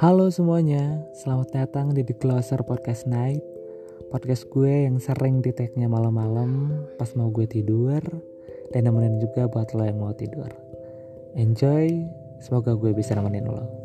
Halo semuanya, selamat datang di The Closer Podcast Night. Podcast gue yang sering di tag-nya malam-malam pas mau gue tidur Dan nemenin juga buat lo yang mau tidur. Enjoy, semoga gue bisa nemenin lo.